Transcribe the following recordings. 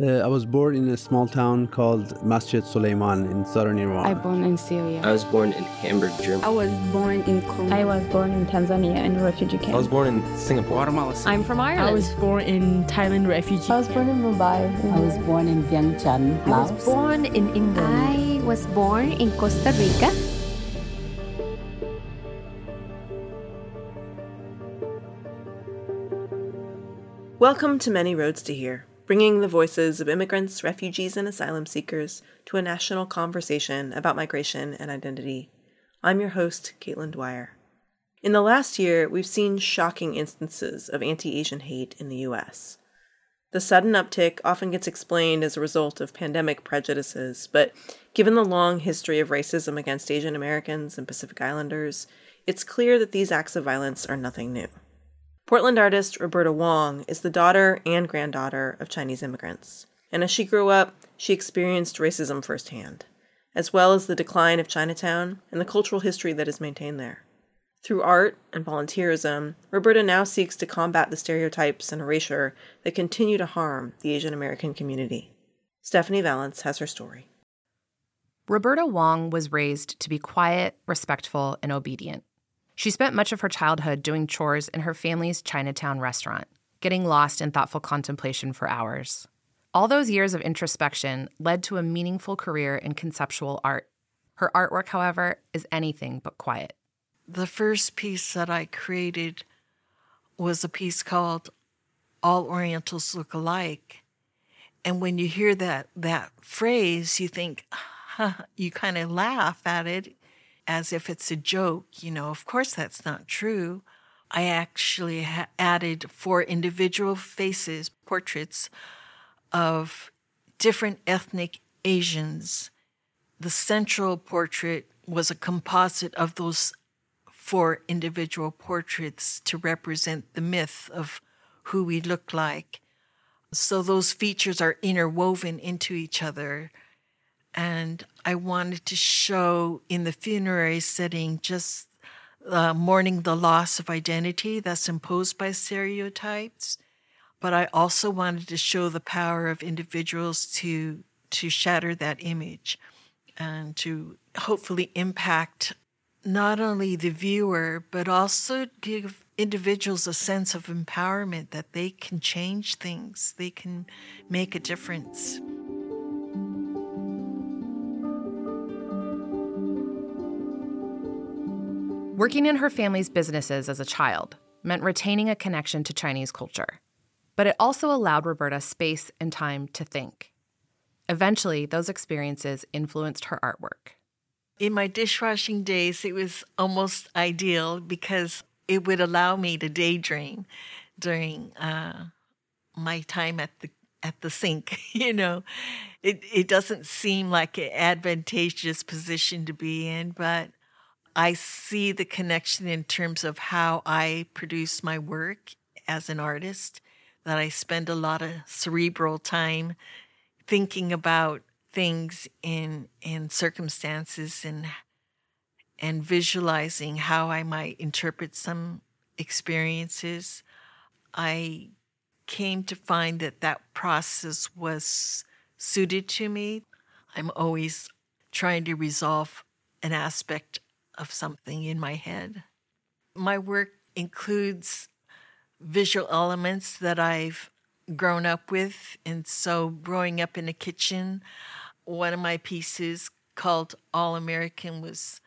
Uh, I was born in a small town called Masjid Suleiman in southern Iran. I was born in Syria. I was born in Hamburg, Germany. I was born in Congo. I was born in Tanzania in a refugee camp. I was born in Singapore. Guatemala. I'm from Ireland. I was born in Thailand refugee. I was born in Mumbai. I was born in Vientiane, Laos. I was born in England. I was born in Costa Rica. Welcome to Many Roads to Here, bringing the voices of immigrants, refugees, and asylum seekers to a national conversation about migration and identity. I'm your host, Caitlin Dwyer. In the last year, we've seen shocking instances of anti Asian hate in the U.S. The sudden uptick often gets explained as a result of pandemic prejudices, but given the long history of racism against Asian Americans and Pacific Islanders, it's clear that these acts of violence are nothing new. Portland artist Roberta Wong is the daughter and granddaughter of Chinese immigrants, and as she grew up, she experienced racism firsthand, as well as the decline of Chinatown and the cultural history that is maintained there. Through art and volunteerism, Roberta now seeks to combat the stereotypes and erasure that continue to harm the Asian American community. Stephanie Valance has her story. Roberta Wong was raised to be quiet, respectful, and obedient. She spent much of her childhood doing chores in her family's Chinatown restaurant, getting lost in thoughtful contemplation for hours. All those years of introspection led to a meaningful career in conceptual art. Her artwork, however, is anything but quiet. The first piece that I created was a piece called All Orientals Look Alike. And when you hear that that phrase, you think, huh, you kind of laugh at it as if it's a joke. You know, of course, that's not true. I actually ha- added four individual faces, portraits of different ethnic Asians. The central portrait was a composite of those four individual portraits to represent the myth of who we look like. So those features are interwoven into each other and I wanted to show in the funerary setting just uh, mourning the loss of identity that's imposed by stereotypes. But I also wanted to show the power of individuals to to shatter that image and to hopefully impact not only the viewer but also give individuals a sense of empowerment that they can change things, they can make a difference. Working in her family's businesses as a child meant retaining a connection to Chinese culture, but it also allowed Roberta space and time to think. Eventually, those experiences influenced her artwork. In my dishwashing days, it was almost ideal because it would allow me to daydream during uh, my time at the at the sink. you know, it it doesn't seem like an advantageous position to be in, but I see the connection in terms of how I produce my work as an artist, that I spend a lot of cerebral time thinking about things in in circumstances and and visualizing how I might interpret some experiences. I came to find that that process was suited to me. I'm always trying to resolve an aspect of something in my head. My work includes visual elements that I've grown up with. And so, growing up in a kitchen, one of my pieces called All American was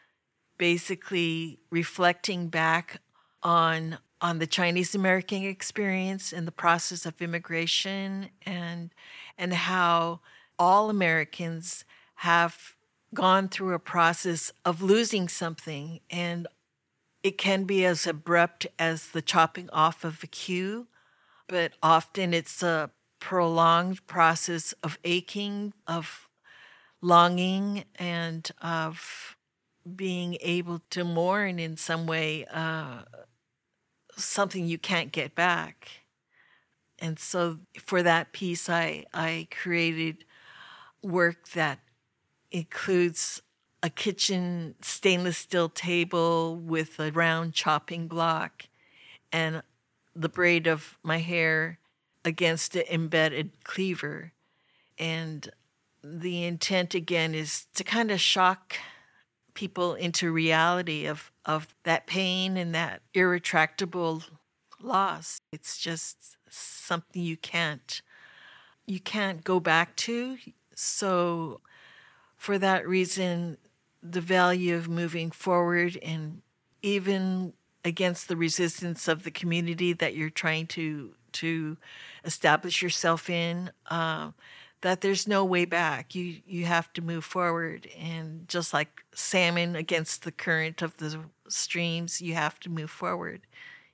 basically reflecting back on on the Chinese American experience and the process of immigration and and how all Americans have gone through a process of losing something and it can be as abrupt as the chopping off of a queue, but often it's a prolonged process of aching, of longing, and of being able to mourn in some way uh, something you can't get back. And so for that piece, I, I created work that includes a kitchen stainless steel table with a round chopping block and the braid of my hair against an embedded cleaver. And the intent again is to kind of shock people into reality of, of that pain and that irretractable loss. It's just something you can't you can't go back to. So for that reason, the value of moving forward and even against the resistance of the community that you're trying to to establish yourself in, uh, that there's no way back. You you have to move forward, and just like salmon against the current of the streams, you have to move forward,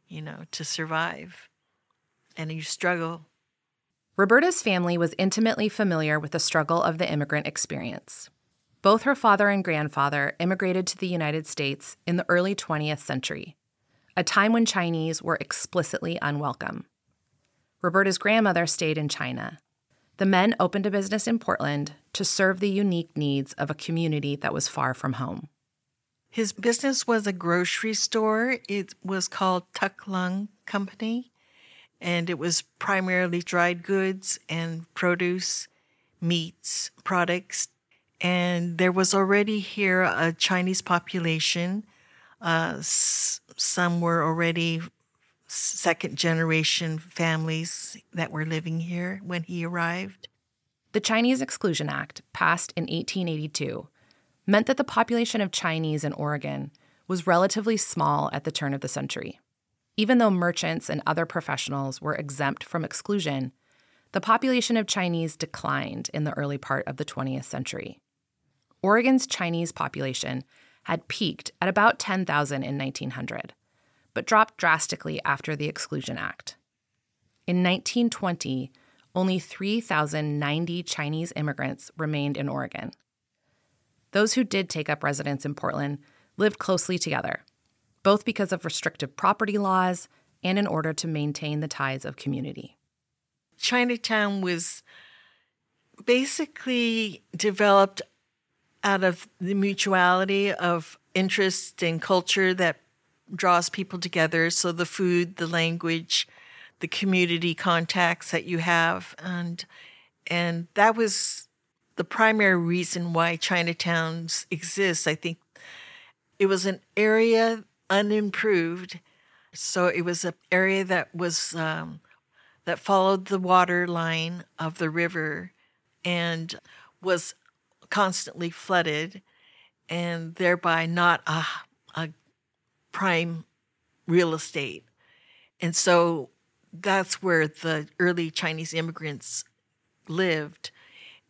you know, to survive, and you struggle. Roberta's family was intimately familiar with the struggle of the immigrant experience. Both her father and grandfather immigrated to the United States in the early 20th century, a time when Chinese were explicitly unwelcome. Roberta's grandmother stayed in China. The men opened a business in Portland to serve the unique needs of a community that was far from home. His business was a grocery store. It was called Tuck Lung Company, and it was primarily dried goods and produce, meats, products. And there was already here a Chinese population. Uh, s- some were already second generation families that were living here when he arrived. The Chinese Exclusion Act, passed in 1882, meant that the population of Chinese in Oregon was relatively small at the turn of the century. Even though merchants and other professionals were exempt from exclusion, the population of Chinese declined in the early part of the 20th century. Oregon's Chinese population had peaked at about 10,000 in 1900 but dropped drastically after the Exclusion Act. In 1920, only 3,090 Chinese immigrants remained in Oregon. Those who did take up residence in Portland lived closely together, both because of restrictive property laws and in order to maintain the ties of community. Chinatown was basically developed out of the mutuality of interest and culture that draws people together. So the food, the language, the community contacts that you have, and and that was the primary reason why Chinatowns exist. I think it was an area unimproved, so it was an area that was um, that followed the water line of the river and was constantly flooded, and thereby not a, a prime real estate. And so that's where the early Chinese immigrants lived.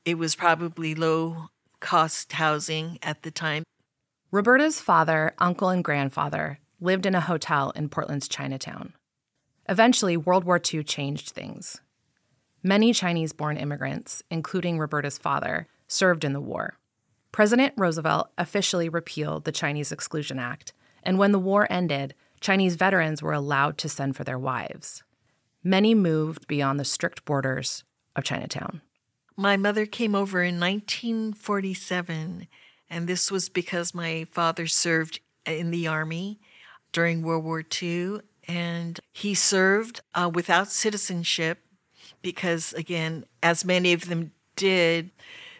It was probably low cost housing at the time. Roberta's father, uncle, and grandfather lived in a hotel in Portland's Chinatown. Eventually, World War II changed things. Many Chinese born immigrants, including Roberta's father, served in the war. President Roosevelt officially repealed the Chinese Exclusion Act and when the war ended, Chinese veterans were allowed to send for their wives. Many moved beyond the strict borders of Chinatown. My mother came over in 1947, and this was because my father served in the Army during World War II, and he served uh, without citizenship because, again, as many of them did,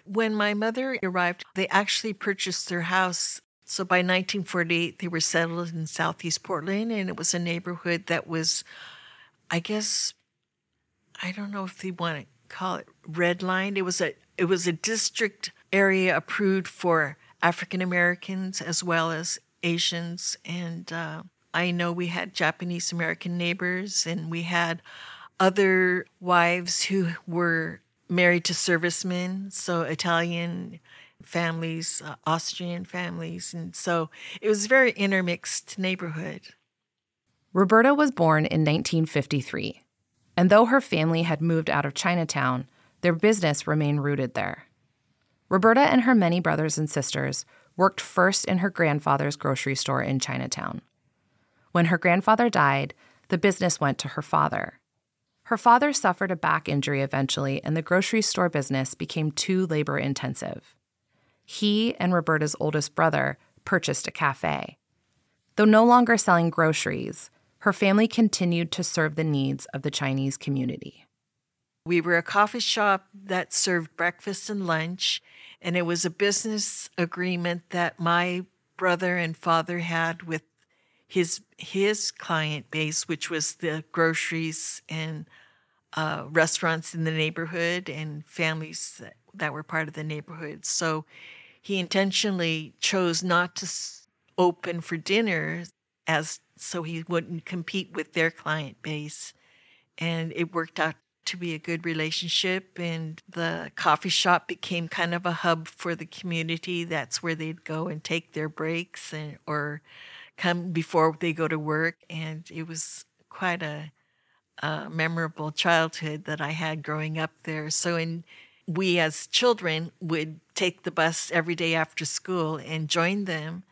when my mother arrived, they actually purchased their house so by 1948, they were settled in Southeast Portland, and it was a neighborhood that was, I guess, I don't know if they want to call it redlined. It was a it was a district area approved for African Americans as well as Asians, and uh, I know we had Japanese American neighbors, and we had other wives who were married to servicemen, so Italian families, uh, Austrian families. And so it was a very intermixed neighborhood. Roberta was born in 1953. And though her family had moved out of Chinatown, their business remained rooted there. Roberta and her many brothers and sisters worked first in her grandfather's grocery store in Chinatown. When her grandfather died, the business went to her father. Her father suffered a back injury eventually, and the grocery store business became too labor intensive he and Roberta's oldest brother purchased a cafe. Though no longer selling groceries, her family continued to serve the needs of the Chinese community. We were a coffee shop that served breakfast and lunch, and it was a business agreement that my brother and father had with his his client base, which was the groceries and uh, restaurants in the neighborhood and families that, that were part of the neighborhood. So he intentionally chose not to open for dinner as so he wouldn't compete with their client base. And it worked out to be a good relationship. And the coffee shop became kind of a hub for the community. That's where they'd go and take their breaks and, or come before they go to work. And it was quite a, a memorable childhood that I had growing up there. So, in we as children would take the bus every day after school and join them,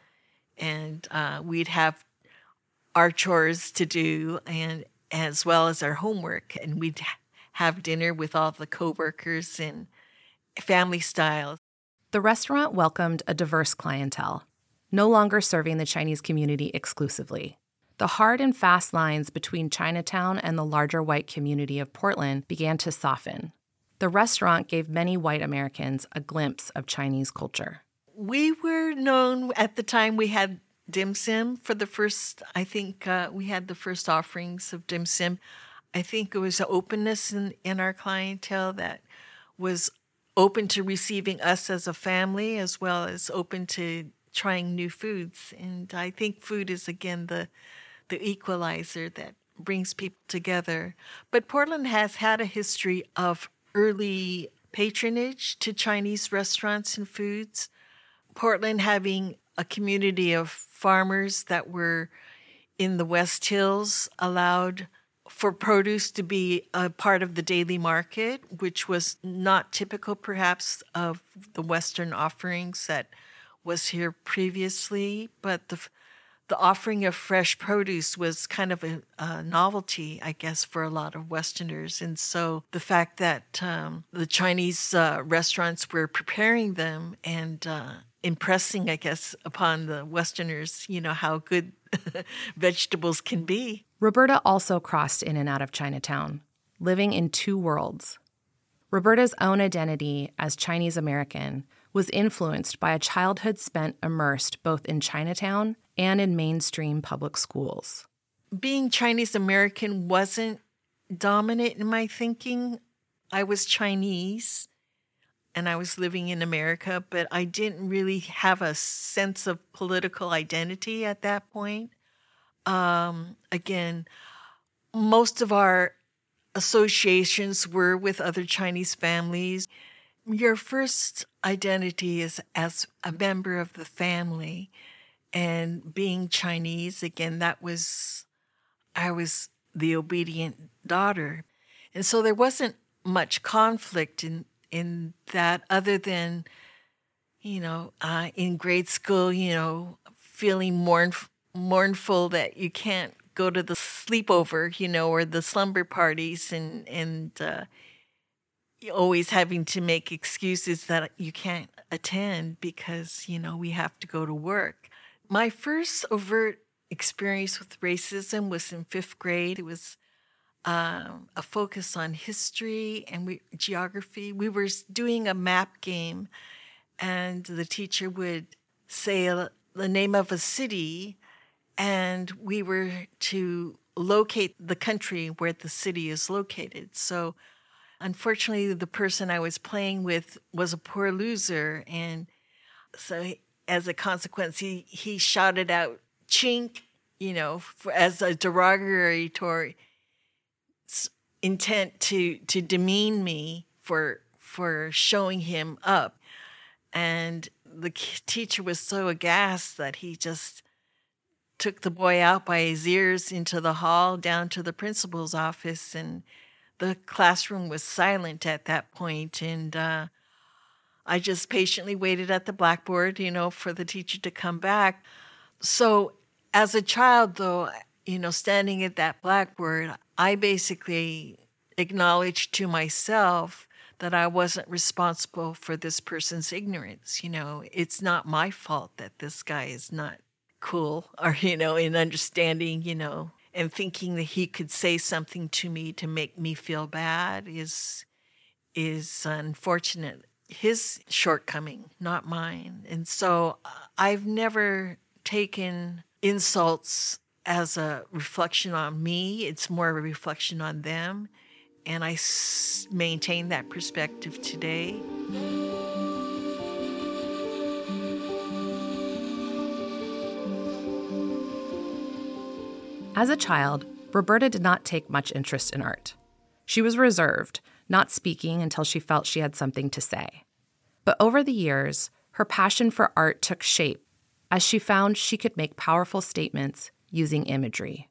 and uh, we'd have our chores to do and as well as our homework, and we'd have dinner with all the coworkers and family style. The restaurant welcomed a diverse clientele, no longer serving the Chinese community exclusively. The hard and fast lines between Chinatown and the larger white community of Portland began to soften. The restaurant gave many white Americans a glimpse of Chinese culture. We were known at the time we had dim sum for the first, I think uh, we had the first offerings of dim sum. I think it was openness in, in our clientele that was open to receiving us as a family as well as open to trying new foods. And I think food is again the the equalizer that brings people together. But Portland has had a history of early patronage to Chinese restaurants and foods. Portland having a community of farmers that were in the West Hills allowed for produce to be a part of the daily market, which was not typical perhaps of the Western offerings that was here previously, but the the offering of fresh produce was kind of a, a, novelty, I guess, for a lot of Westerners. And so the fact that um, the Chinese uh, restaurants were preparing them and uh, impressing, I guess, upon the Westerners, you know, how good vegetables can be. Roberta also crossed in and out of Chinatown, living in two worlds. Roberta's own identity as Chinese American was influenced by a childhood spent immersed both in Chinatown and in mainstream public schools. Being Chinese American wasn't dominant in my thinking. I was Chinese and I was living in America, but I didn't really have a sense of political identity at that point. Um, again, most of our associations were with other Chinese families. Your first identity is as a member of the family and being Chinese, again, that was, I was the obedient daughter. And so there wasn't much conflict in, in that other than, you know, uh, in grade school, you know, feeling mourn, mournful that you can't go to the sleepover, you know, or the slumber parties and, and, uh, always having to make excuses that you can't attend because, you know, we have to go to work. My first overt experience with racism was in fifth grade. It was um, a focus on history and we, geography. We were doing a map game, and the teacher would say a, the name of a city, and we were to locate the country where the city is located. So, unfortunately, the person I was playing with was a poor loser, and so as a consequence, he, he shouted out chink, you know, for, as a derogatory intent to, to demean me for, for showing him up. And the teacher was so aghast that he just took the boy out by his ears into the hall down to the principal's office and the classroom was silent at that point and uh, I just patiently waited at the blackboard, you know, for the teacher to come back. So as a child, though, you know, standing at that blackboard, I basically acknowledged to myself that I wasn't responsible for this person's ignorance. You know, it's not my fault that this guy is not cool or, you know, in understanding, you know, and thinking that he could say something to me to make me feel bad is is unfortunate. His shortcoming not mine. And so uh, i've never taken insults as a reflection on me. It's more of a reflection on them. And i s- maintain that perspective today As a child, Roberta did not take much interest in art. She was reserved, not speaking until she felt she had something to say. But over the years, her passion for art took shape as she found she could make powerful statements using imagery.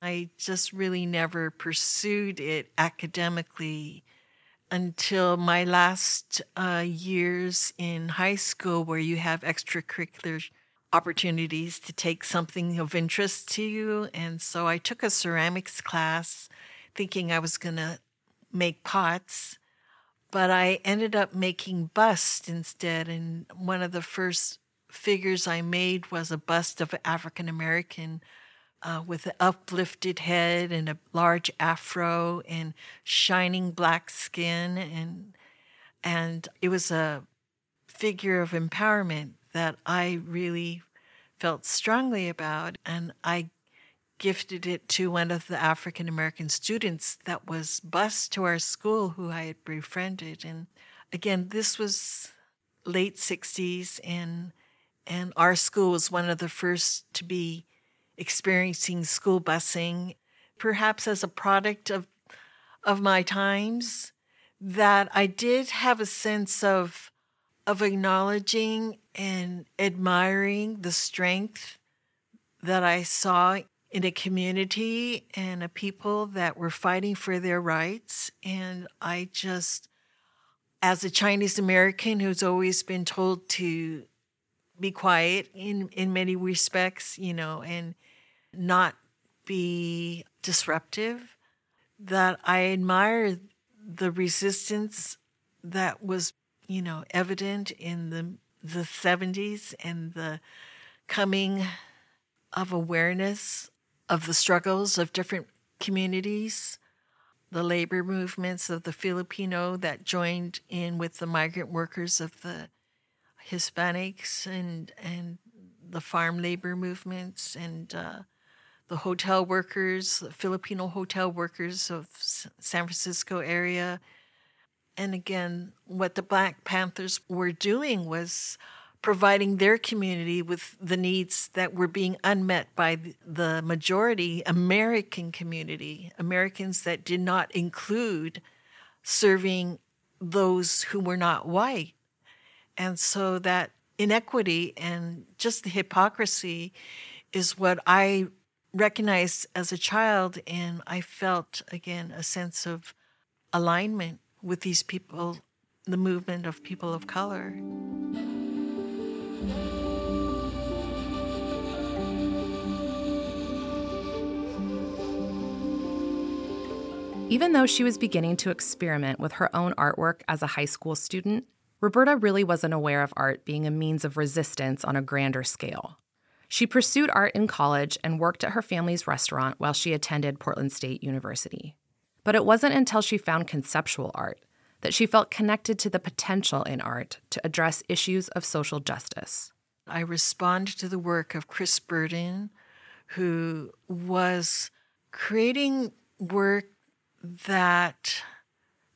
I just really never pursued it academically until my last uh, years in high school, where you have extracurricular opportunities to take something of interest to you. And so I took a ceramics class thinking I was going to make pots, but I ended up making busts instead. And one of the first figures I made was a bust of an African American uh, with an uplifted head and a large afro and shining black skin and and it was a figure of empowerment that I really felt strongly about and I gifted it to one of the African American students that was bused to our school who I had befriended. And again this was late 60s and and our school was one of the first to be experiencing school busing, perhaps as a product of of my times, that I did have a sense of of acknowledging and admiring the strength that I saw in a community and a people that were fighting for their rights. And I just, as a Chinese American who's always been told to be quiet in, in many respects, you know, and not be disruptive, that I admire the resistance that was, you know, evident in the the 70s and the coming of awareness of the struggles of different communities, the labor movements of the Filipino that joined in with the migrant workers of the Hispanics and and the farm labor movements and uh, the hotel workers, the Filipino hotel workers of San Francisco area. And again, what the Black Panthers were doing was providing their community with the needs that were being unmet by the majority American community, Americans that did not include serving those who were not white. And so that inequity and just the hypocrisy is what I recognized as a child. And I felt, again, a sense of alignment with these people, the movement of people of color. Even though she was beginning to experiment with her own artwork as a high school student, Roberta really wasn't aware of art being a means of resistance on a grander scale. She pursued art in college and worked at her family's restaurant while she attended Portland State University. But it wasn't until she found conceptual art that she felt connected to the potential in art to address issues of social justice. I respond to the work of Chris Burden, who was creating work that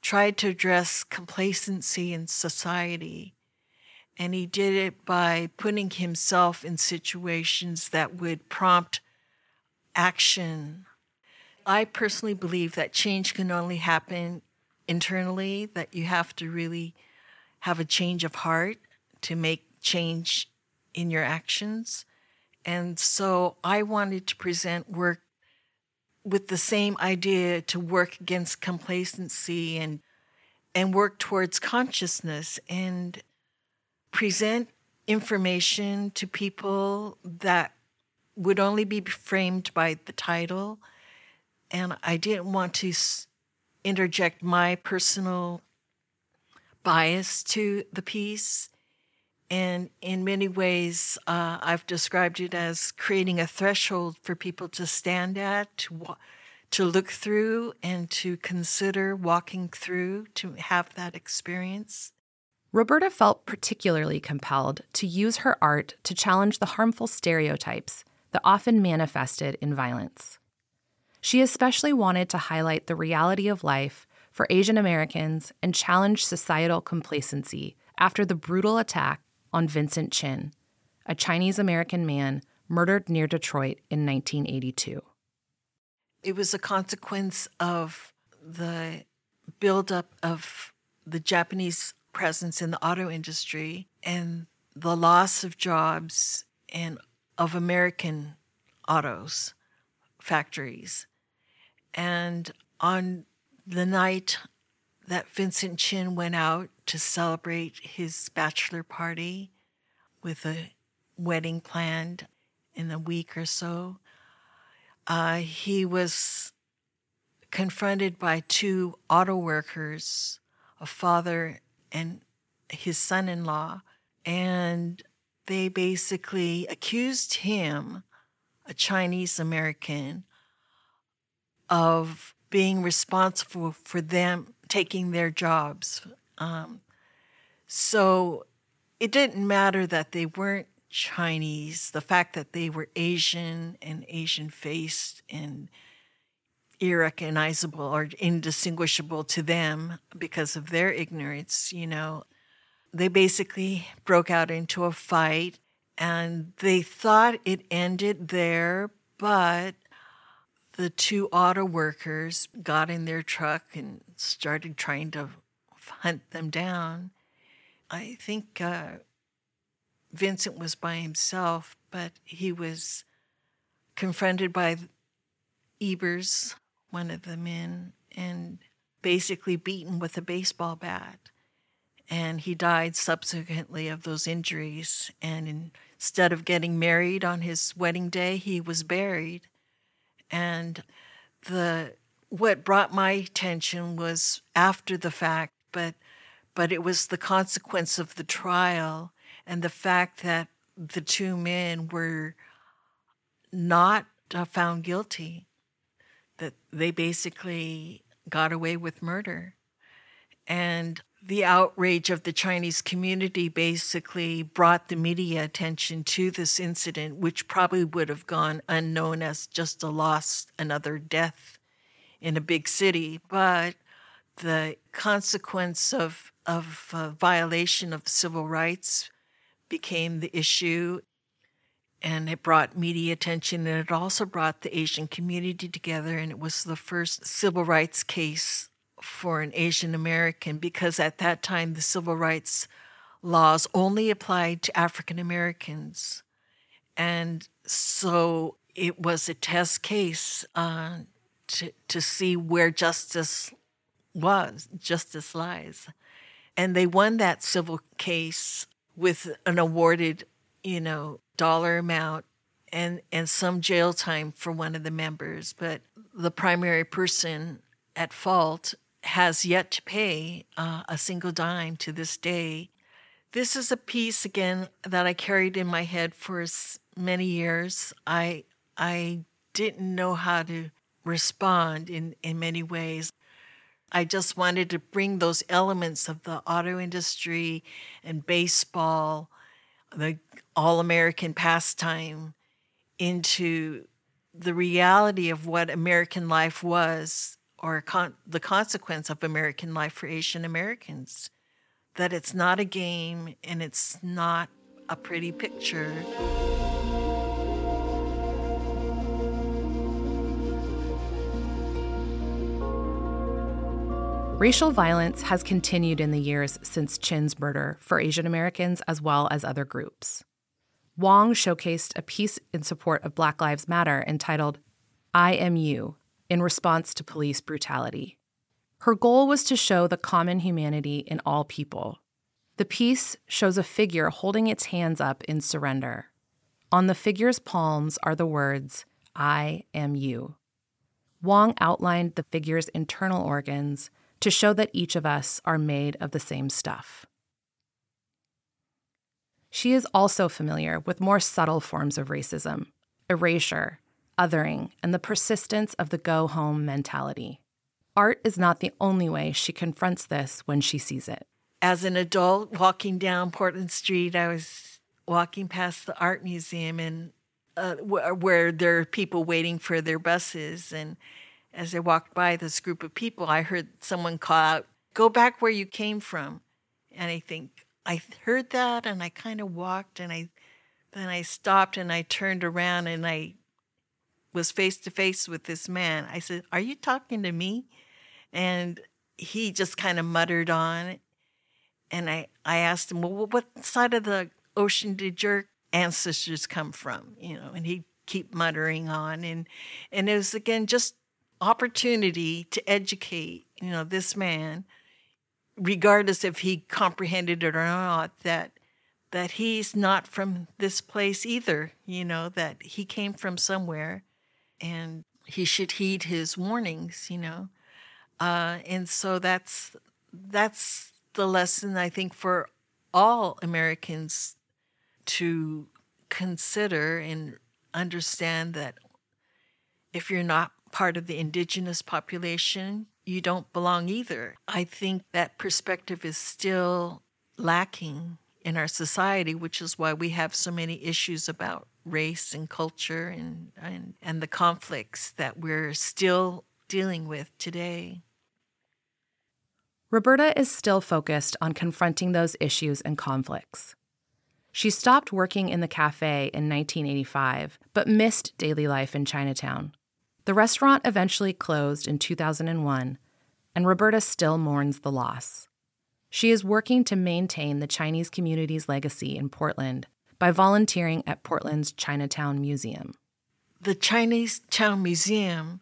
tried to address complacency in society. And he did it by putting himself in situations that would prompt action. I personally believe that change can only happen internally, that you have to really have a change of heart to make change in your actions. And so I wanted to present work with the same idea to work against complacency and and work towards consciousness and present information to people that would only be framed by the title and I didn't want to interject my personal bias to the piece And in many ways, uh, I've described it as creating a threshold for people to stand at, to, to look through, and to consider walking through to have that experience. Roberta felt particularly compelled to use her art to challenge the harmful stereotypes that often manifested in violence. She especially wanted to highlight the reality of life for Asian Americans and challenge societal complacency after the brutal attack on Vincent Chin, a Chinese American man murdered near Detroit in 1982. It was a consequence of the buildup of the Japanese presence in the auto industry and the loss of jobs and of American autos factories. And on the night that Vincent Chin went out to celebrate his bachelor party with a wedding planned in a week or so, uh, he was confronted by two auto workers, a father and his son in law, and they basically accused him, a Chinese American, of being responsible for them taking their jobs. Um, so it didn't matter that they weren't Chinese, the fact that they were Asian and Asian faced and irrecognizable or indistinguishable to them because of their ignorance, you know, they basically broke out into a fight and they thought it ended there, but the two auto workers got in their truck and started trying to hunt them down. I think uh, Vincent was by himself, but he was confronted by Ebens, one of the men, and basically beaten with a baseball bat. And he died subsequently of those injuries. And instead of getting married on his wedding day, he was buried. And the what brought my attention was after the fact but but it was the consequence of the trial and the fact that the two men were not uh, found guilty that they basically got away with murder. And the outrage of the Chinese community basically brought the media attention to this incident, which probably would have gone unknown as just a loss, another death in a big city. But the consequence of, of uh, violation of civil rights became the issue. And it brought media attention, and it also brought the Asian community together. And it was the first civil rights case for an Asian American because at that time the civil rights laws only applied to African Americans. And so it was a test case uh, to, to see where justice was, justice lies. And they won that civil case with an awarded, you know, dollar amount and, and some jail time for one of the members. But the primary person at fault has yet to pay uh, a single dime to this day. This is a piece again that I carried in my head for many years. I I didn't know how to respond in, in many ways. I just wanted to bring those elements of the auto industry and baseball, the all American pastime, into the reality of what American life was or con- the consequence of American life for Asian Americans. That it's not a game and it's not a pretty picture. Racial violence has continued in the years since Chin's murder for Asian Americans as well as other groups. Wong showcased a piece in support of Black Lives Matter entitled I Am You in response to police brutality. Her goal was to show the common humanity in all people. The piece shows a figure holding its hands up in surrender. On the figure's palms are the words, I am you. Wong outlined the figure's internal organs to show that each of us are made of the same stuff. She is also familiar with more subtle forms of racism erasure, othering, and the persistence of the go home mentality. Art is not the only way she confronts this when she sees it. As an adult walking down Portland Street, I was walking past the art museum and uh, where there are people waiting for their buses. And as I walked by this group of people, I heard someone call out, Go back where you came from. And I think I heard that and I kind of walked and I then I stopped and I turned around and I was face to face with this man. I said, Are you talking to me? And he just kind of muttered on. And I, I asked him, Well, what side of the ocean did your ancestors come from? You know, and he'd keep muttering on. And, and it was, again, just opportunity to educate, you know, this man, regardless if he comprehended it or not, that that he's not from this place either, you know, that he came from somewhere and he should heed his warnings, you know. Uh, and so that's that's the lesson I think for all Americans to consider and understand that if you're not part of the indigenous population, you don't belong either. I think that perspective is still lacking in our society, which is why we have so many issues about race and culture and, and, and the conflicts that we're still dealing with today. Roberta is still focused on confronting those issues and conflicts. She stopped working in the cafe in 1985, but missed daily life in Chinatown. The restaurant eventually closed in 2001, and Roberta still mourns the loss. She is working to maintain the Chinese community's legacy in Portland by volunteering at Portland's Chinatown Museum. The Chinese Town Museum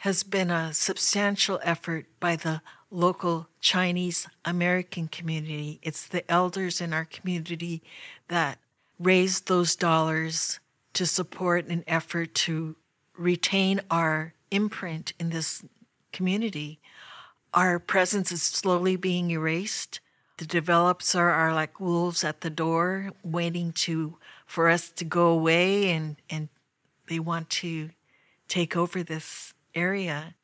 has been a substantial effort by the local Chinese American community. It's the elders in our community that raised those dollars to support an effort to retain our imprint in this community our presence is slowly being erased. The developers are, like wolves at the door, waiting to for us to go away, and and they want to take over this area.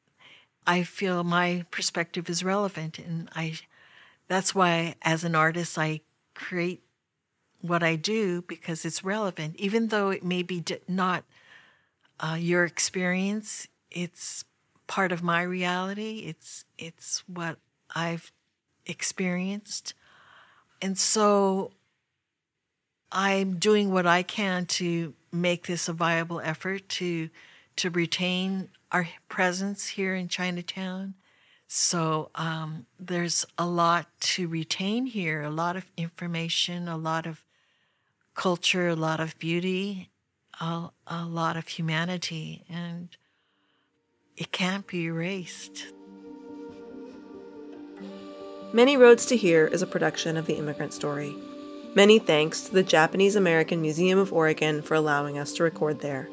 I feel my perspective is relevant, and I that's why as an artist I create what I do because it's relevant, even though it may be not uh, your experience. It's part of my reality. It's it's what I've experienced. And so I'm doing what I can to make this a viable effort to to retain our presence here in Chinatown. So um, there's a lot to retain here, a lot of information, a lot of culture, a lot of beauty, a, a lot of humanity, and it can't be erased. Many Roads to Here is a production of The Immigrant Story. Many thanks to the Japanese American Museum of Oregon for allowing us to record there.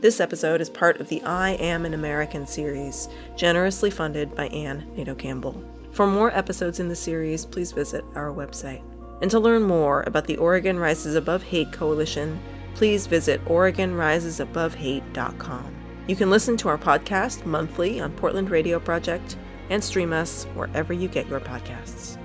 This episode is part of the I Am an American series, generously funded by Anne Naito Campbell. For more episodes in the series, please visit our website. And to learn more about the Oregon Rises Above Hate Coalition, please visit OregonRisesAboveHate.com. You can listen to our podcast monthly on Portland Radio Project and stream us wherever you get your podcasts.